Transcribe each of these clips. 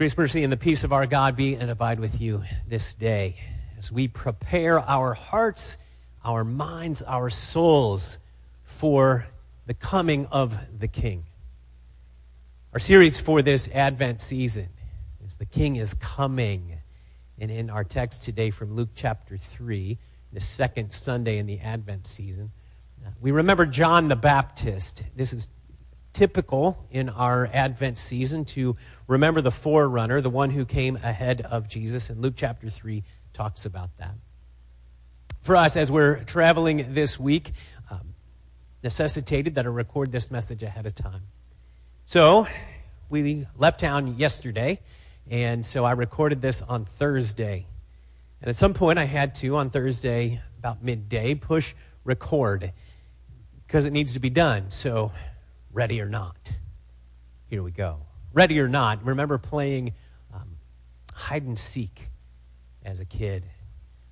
Grace, mercy, and the peace of our God be and abide with you this day as we prepare our hearts, our minds, our souls for the coming of the King. Our series for this Advent season is The King is Coming. And in our text today from Luke chapter 3, the second Sunday in the Advent season, uh, we remember John the Baptist. This is typical in our Advent season to remember the forerunner, the one who came ahead of Jesus. And Luke chapter 3 talks about that. For us, as we're traveling this week, um, necessitated that I record this message ahead of time. So we left town yesterday, and so I recorded this on Thursday. And at some point, I had to, on Thursday, about midday, push record because it needs to be done. So Ready or Not. Here we go. Ready or Not. Remember playing um, hide and seek as a kid.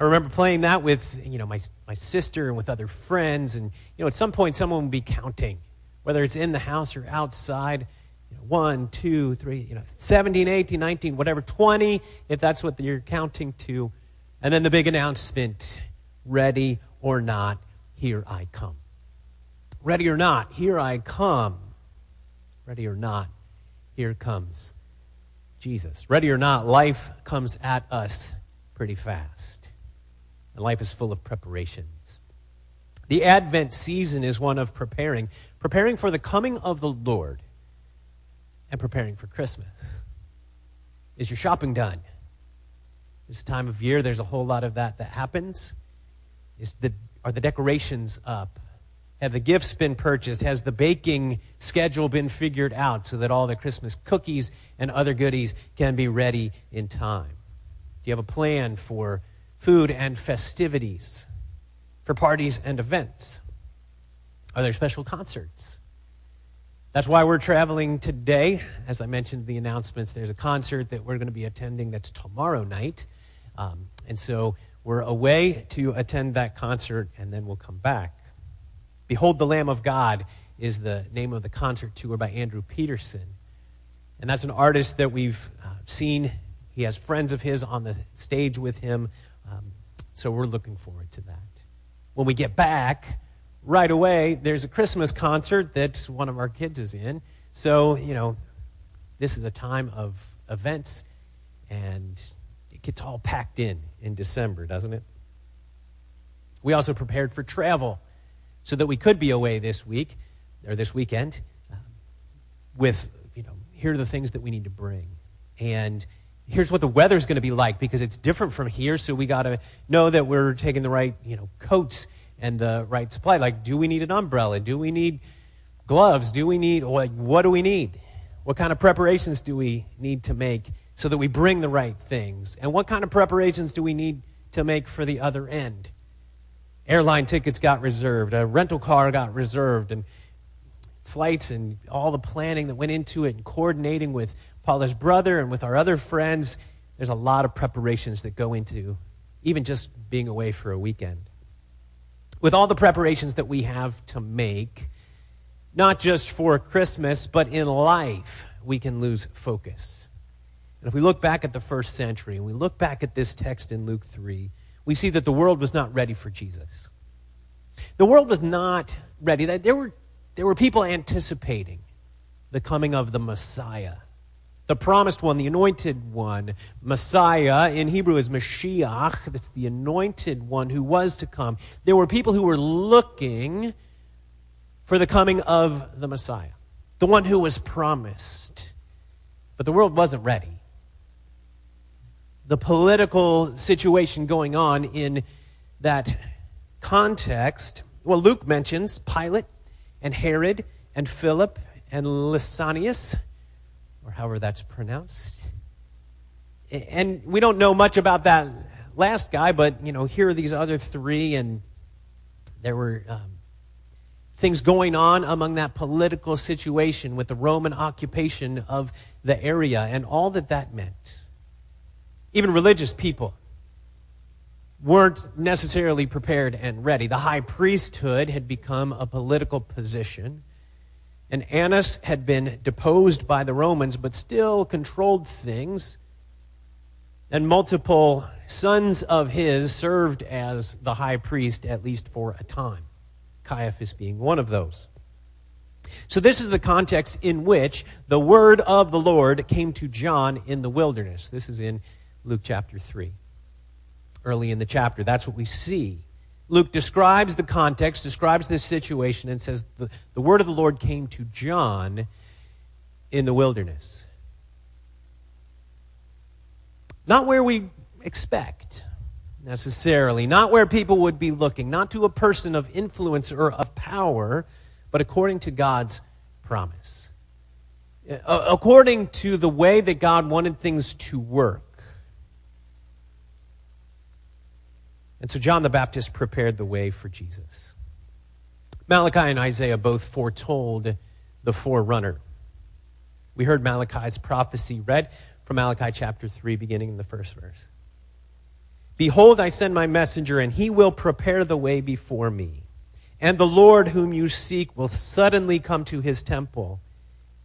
I remember playing that with you know my my sister and with other friends, and you know at some point someone would be counting, whether it's in the house or outside. You know, one, two, three, you know, 17, 18, 19, whatever, 20, if that's what you're counting to. And then the big announcement ready or not, here I come. Ready or not, here I come. Ready or not, here comes Jesus. Ready or not, life comes at us pretty fast. And life is full of preparations. The Advent season is one of preparing, preparing for the coming of the Lord and preparing for Christmas. Is your shopping done? This time of year, there's a whole lot of that that happens. Is the, are the decorations up? Have the gifts been purchased? Has the baking schedule been figured out so that all the Christmas cookies and other goodies can be ready in time? Do you have a plan for food and festivities, for parties and events? Are there special concerts? That's why we're traveling today. As I mentioned the announcements, there's a concert that we're going to be attending that's tomorrow night. Um, and so we're away to attend that concert, and then we'll come back. Behold the Lamb of God is the name of the concert tour by Andrew Peterson. And that's an artist that we've uh, seen. He has friends of his on the stage with him. Um, so we're looking forward to that. When we get back, right away, there's a Christmas concert that one of our kids is in. So, you know, this is a time of events, and it gets all packed in in December, doesn't it? We also prepared for travel so that we could be away this week or this weekend um, with, you know, here are the things that we need to bring. And here's what the weather's going to be like because it's different from here. So we got to know that we're taking the right, you know, coats and the right supply. Like, do we need an umbrella? Do we need gloves? Do we need, what, what do we need? What kind of preparations do we need to make so that we bring the right things? And what kind of preparations do we need to make for the other end? Airline tickets got reserved, a rental car got reserved, and flights and all the planning that went into it, and coordinating with Paula's brother and with our other friends. There's a lot of preparations that go into even just being away for a weekend. With all the preparations that we have to make, not just for Christmas, but in life, we can lose focus. And if we look back at the first century and we look back at this text in Luke 3, we see that the world was not ready for Jesus. The world was not ready. There were, there were people anticipating the coming of the Messiah, the promised one, the anointed one. Messiah in Hebrew is Mashiach. That's the anointed one who was to come. There were people who were looking for the coming of the Messiah, the one who was promised. But the world wasn't ready the political situation going on in that context, well, Luke mentions Pilate and Herod and Philip and Lysanias, or however that's pronounced. And we don't know much about that last guy, but, you know, here are these other three, and there were um, things going on among that political situation with the Roman occupation of the area and all that that meant. Even religious people weren't necessarily prepared and ready. The high priesthood had become a political position. And Annas had been deposed by the Romans, but still controlled things. And multiple sons of his served as the high priest, at least for a time. Caiaphas being one of those. So, this is the context in which the word of the Lord came to John in the wilderness. This is in Luke chapter 3. Early in the chapter, that's what we see. Luke describes the context, describes this situation, and says the, the word of the Lord came to John in the wilderness. Not where we expect necessarily, not where people would be looking, not to a person of influence or of power but according to God's promise. According to the way that God wanted things to work. And so John the Baptist prepared the way for Jesus. Malachi and Isaiah both foretold the forerunner. We heard Malachi's prophecy read from Malachi chapter 3, beginning in the first verse. Behold, I send my messenger, and he will prepare the way before me. And the Lord whom you seek will suddenly come to his temple.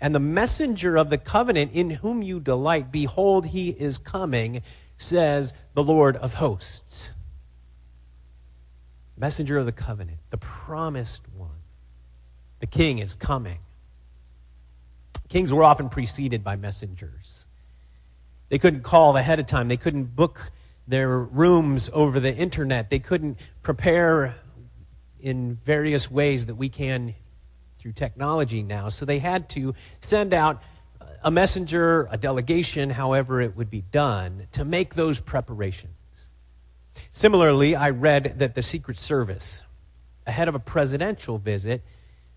And the messenger of the covenant in whom you delight, behold, he is coming, says the Lord of hosts. Messenger of the covenant, the promised one. The king is coming. Kings were often preceded by messengers. They couldn't call ahead of time, they couldn't book their rooms over the internet, they couldn't prepare in various ways that we can through technology now. So they had to send out a messenger, a delegation, however it would be done, to make those preparations. Similarly, I read that the Secret Service, ahead of a presidential visit,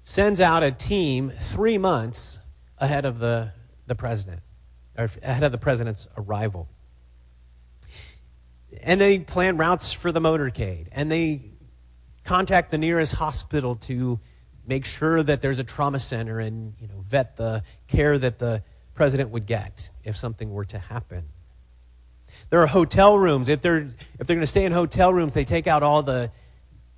sends out a team three months ahead of the, the president, or ahead of the president's arrival. And they plan routes for the motorcade, and they contact the nearest hospital to make sure that there's a trauma center and you know, vet the care that the president would get if something were to happen. There are hotel rooms. If they're, if they're going to stay in hotel rooms, they take out all the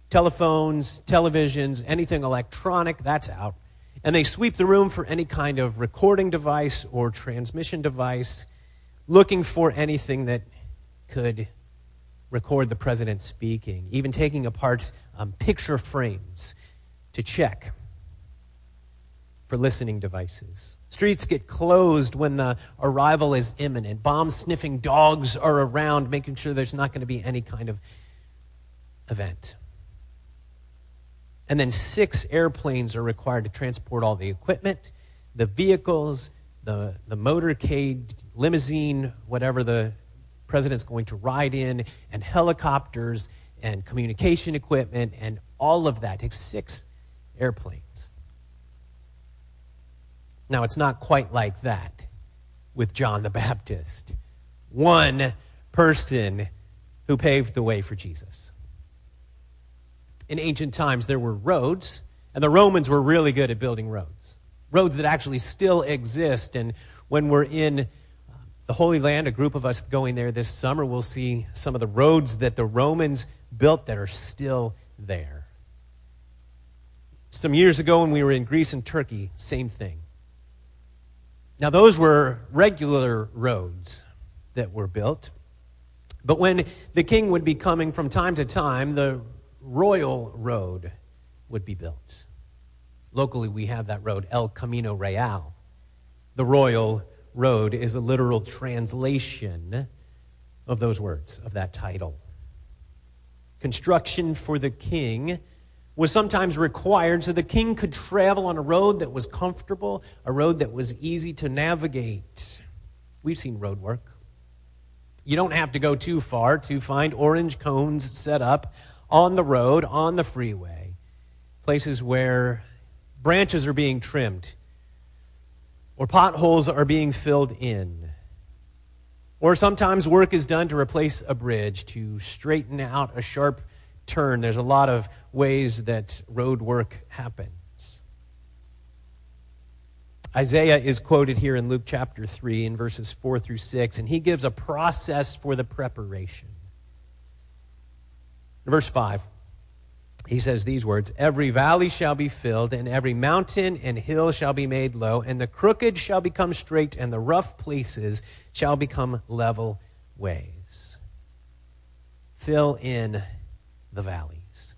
telephones, televisions, anything electronic, that's out. And they sweep the room for any kind of recording device or transmission device, looking for anything that could record the president speaking, even taking apart um, picture frames to check for listening devices. Streets get closed when the arrival is imminent. Bomb sniffing dogs are around, making sure there's not going to be any kind of event. And then six airplanes are required to transport all the equipment, the vehicles, the, the motorcade, limousine, whatever the president's going to ride in, and helicopters and communication equipment and all of that. It takes six airplanes. Now, it's not quite like that with John the Baptist. One person who paved the way for Jesus. In ancient times, there were roads, and the Romans were really good at building roads. Roads that actually still exist. And when we're in uh, the Holy Land, a group of us going there this summer, we'll see some of the roads that the Romans built that are still there. Some years ago, when we were in Greece and Turkey, same thing. Now, those were regular roads that were built. But when the king would be coming from time to time, the royal road would be built. Locally, we have that road, El Camino Real, the royal road is a literal translation of those words, of that title. Construction for the king was sometimes required so the king could travel on a road that was comfortable, a road that was easy to navigate. We've seen road work. You don't have to go too far to find orange cones set up on the road, on the freeway, places where branches are being trimmed or potholes are being filled in. Or sometimes work is done to replace a bridge, to straighten out a sharp turn. There's a lot of ways that road work happens. Isaiah is quoted here in Luke chapter 3 in verses 4 through 6, and he gives a process for the preparation. In Verse 5 he says these words Every valley shall be filled, and every mountain and hill shall be made low, and the crooked shall become straight, and the rough places shall become level ways. Fill in the valleys.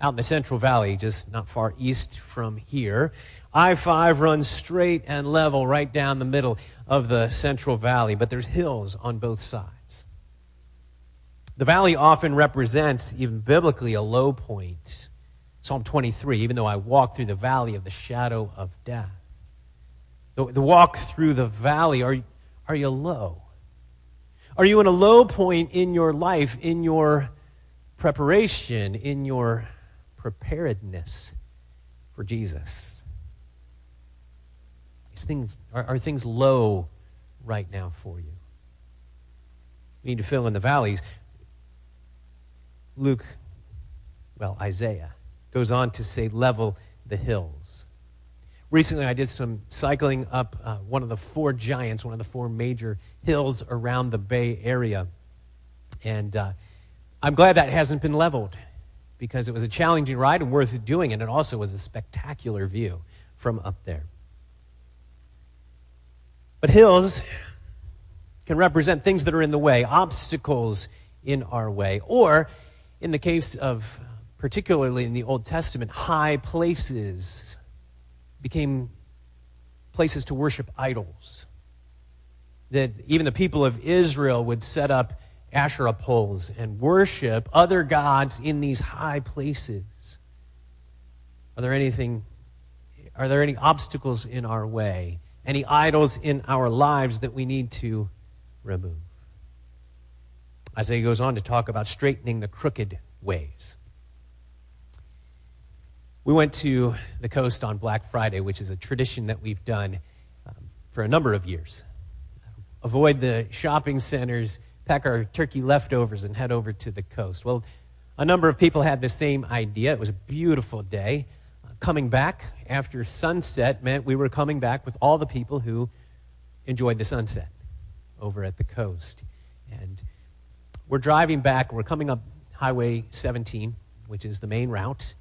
Out in the Central Valley, just not far east from here, I 5 runs straight and level right down the middle of the Central Valley, but there's hills on both sides. The valley often represents, even biblically, a low point. Psalm 23, even though I walk through the valley of the shadow of death. The, the walk through the valley, are, are you low? Are you in a low point in your life, in your preparation, in your preparedness for Jesus? These things are, are things low right now for you. You need to fill in the valleys. Luke, well, Isaiah, goes on to say, level the hills. Recently, I did some cycling up uh, one of the four giants, one of the four major hills around the Bay Area. And uh, I'm glad that hasn't been leveled because it was a challenging ride and worth doing, and it also was a spectacular view from up there. But hills can represent things that are in the way, obstacles in our way, or in the case of, particularly in the Old Testament, high places became places to worship idols. That even the people of Israel would set up Asherah poles and worship other gods in these high places. Are there anything are there any obstacles in our way? Any idols in our lives that we need to remove? Isaiah goes on to talk about straightening the crooked ways. We went to the coast on Black Friday, which is a tradition that we've done um, for a number of years. Avoid the shopping centers, pack our turkey leftovers, and head over to the coast. Well, a number of people had the same idea. It was a beautiful day. Uh, coming back after sunset meant we were coming back with all the people who enjoyed the sunset over at the coast. And we're driving back. We're coming up Highway 17, which is the main route.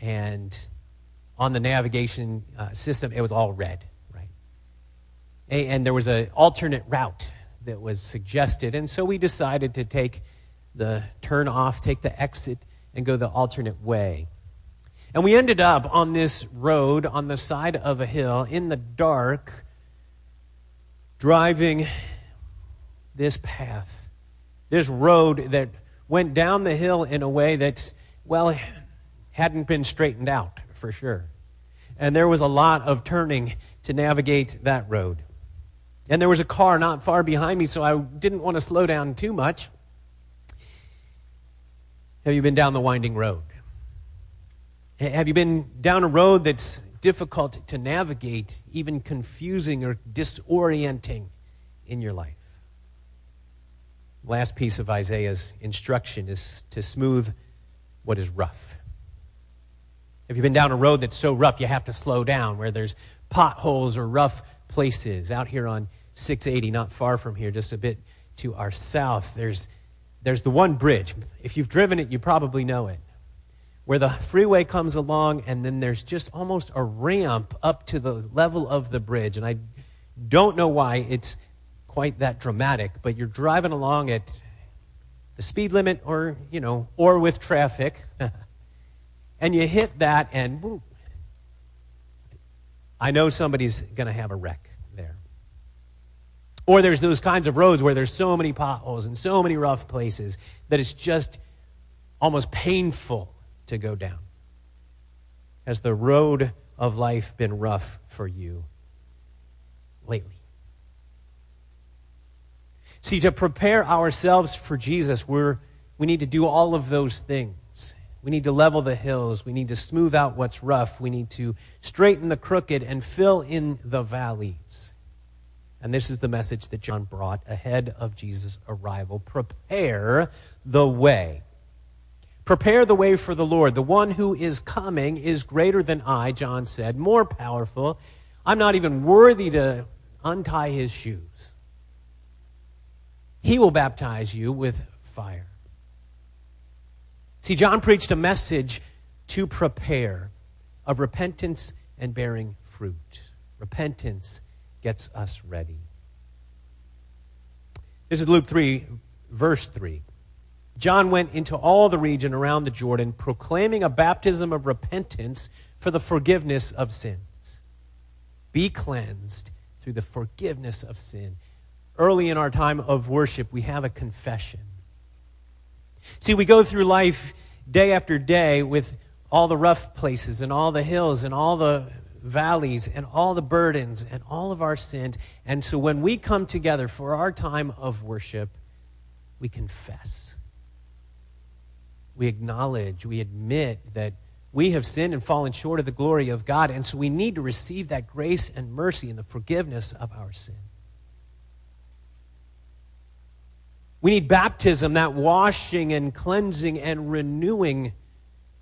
And on the navigation uh, system, it was all red, right? And, and there was an alternate route that was suggested. And so we decided to take the turn off, take the exit, and go the alternate way. And we ended up on this road on the side of a hill in the dark, driving this path this road that went down the hill in a way that's, well, hadn't been straightened out for sure. And there was a lot of turning to navigate that road. And there was a car not far behind me, so I didn't want to slow down too much. Have you been down the winding road? Have you been down a road that's difficult to navigate, even confusing or disorienting in your life? last piece of Isaiah's instruction is to smooth what is rough. Have you been down a road that's so rough you have to slow down, where there's potholes or rough places? Out here on 680, not far from here, just a bit to our south, there's, there's the one bridge. If you've driven it, you probably know it. Where the freeway comes along, and then there's just almost a ramp up to the level of the bridge. And I don't know why it's quite that dramatic, but you're driving along at the speed limit or, you know, or with traffic, and you hit that and whoop, I know somebody's going to have a wreck there. Or there's those kinds of roads where there's so many potholes and so many rough places that it's just almost painful to go down. Has the road of life been rough for you lately? See, to prepare ourselves for Jesus, we're, we need to do all of those things. We need to level the hills. We need to smooth out what's rough. We need to straighten the crooked and fill in the valleys. And this is the message that John brought ahead of Jesus' arrival. Prepare the way. Prepare the way for the Lord. The one who is coming is greater than I, John said, more powerful. I'm not even worthy to untie his shoes. He will baptize you with fire. See, John preached a message to prepare of repentance and bearing fruit. Repentance gets us ready. This is Luke 3, verse 3. John went into all the region around the Jordan, proclaiming a baptism of repentance for the forgiveness of sins. Be cleansed through the forgiveness of sin. Early in our time of worship, we have a confession. See, we go through life day after day with all the rough places and all the hills and all the valleys and all the burdens and all of our sins. And so when we come together for our time of worship, we confess. We acknowledge, we admit that we have sinned and fallen short of the glory of God. And so we need to receive that grace and mercy and the forgiveness of our sin. We need baptism, that washing and cleansing and renewing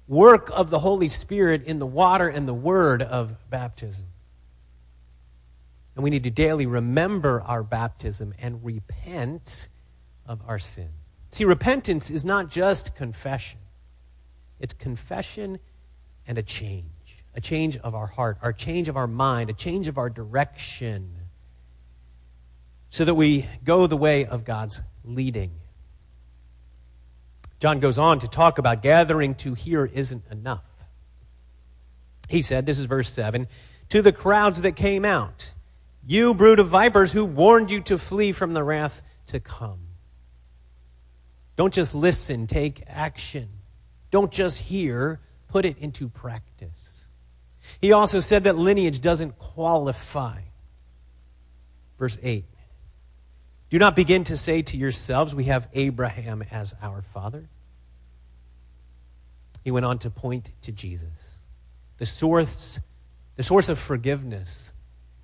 work of the Holy Spirit in the water and the word of baptism. And we need to daily remember our baptism and repent of our sin. See, repentance is not just confession, it's confession and a change a change of our heart, our change of our mind, a change of our direction, so that we go the way of God's leading. John goes on to talk about gathering to hear isn't enough. He said, this is verse 7 to the crowds that came out, you brood of vipers who warned you to flee from the wrath to come. Don't just listen, take action. Don't just hear, put it into practice. He also said that lineage doesn't qualify. Verse 8 do not begin to say to yourselves, We have Abraham as our father. He went on to point to Jesus, the source, the source of forgiveness,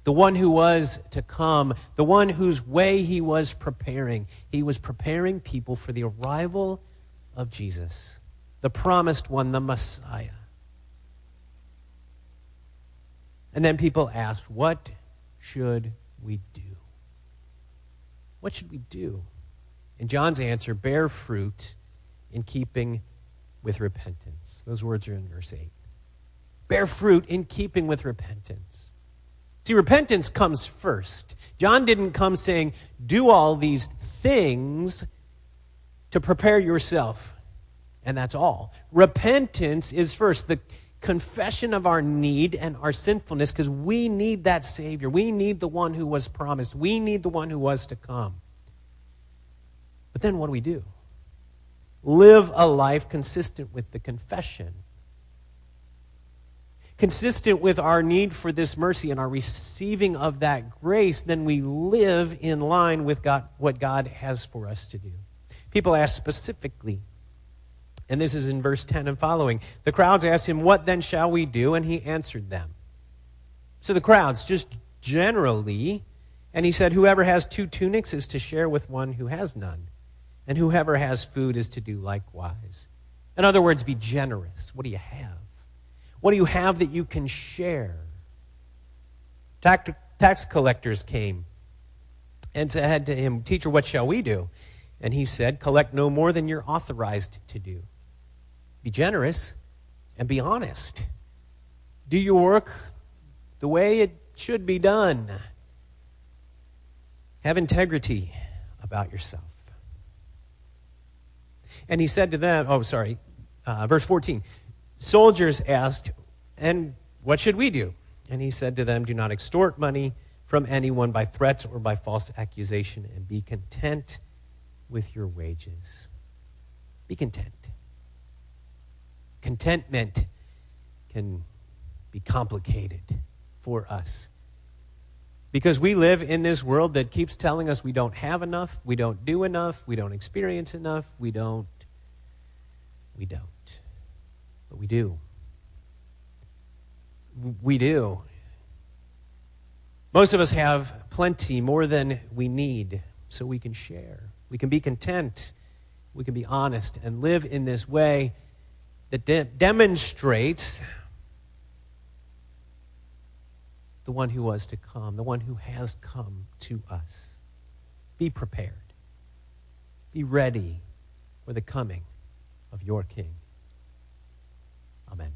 the one who was to come, the one whose way he was preparing. He was preparing people for the arrival of Jesus, the promised one, the Messiah. And then people asked, What should we do? What should we do? And John's answer bear fruit in keeping with repentance. Those words are in verse 8. Bear fruit in keeping with repentance. See, repentance comes first. John didn't come saying, do all these things to prepare yourself. And that's all. Repentance is first. The confession of our need and our sinfulness because we need that Savior. We need the one who was promised. We need the one who was to come. But then what do we do? Live a life consistent with the confession. Consistent with our need for this mercy and our receiving of that grace, then we live in line with God, what God has for us to do. People ask specifically, and this is in verse 10 and following. The crowds asked him, What then shall we do? And he answered them. So the crowds, just generally, and he said, Whoever has two tunics is to share with one who has none, and whoever has food is to do likewise. In other words, be generous. What do you have? What do you have that you can share? Tax collectors came and said to him, Teacher, what shall we do? And he said, Collect no more than you're authorized to do. Be generous and be honest. Do your work the way it should be done. Have integrity about yourself. And he said to them, oh, sorry, uh, verse 14. Soldiers asked, And what should we do? And he said to them, Do not extort money from anyone by threats or by false accusation, and be content with your wages. Be content contentment can be complicated for us. Because we live in this world that keeps telling us we don't have enough, we don't do enough, we don't experience enough, we don't. We don't. But we do. We do. Most of us have plenty, more than we need, so we can share. We can be content. We can be honest and live in this way that de- demonstrates the one who was to come, the one who has come to us. Be prepared. Be ready for the coming of your King. Amen.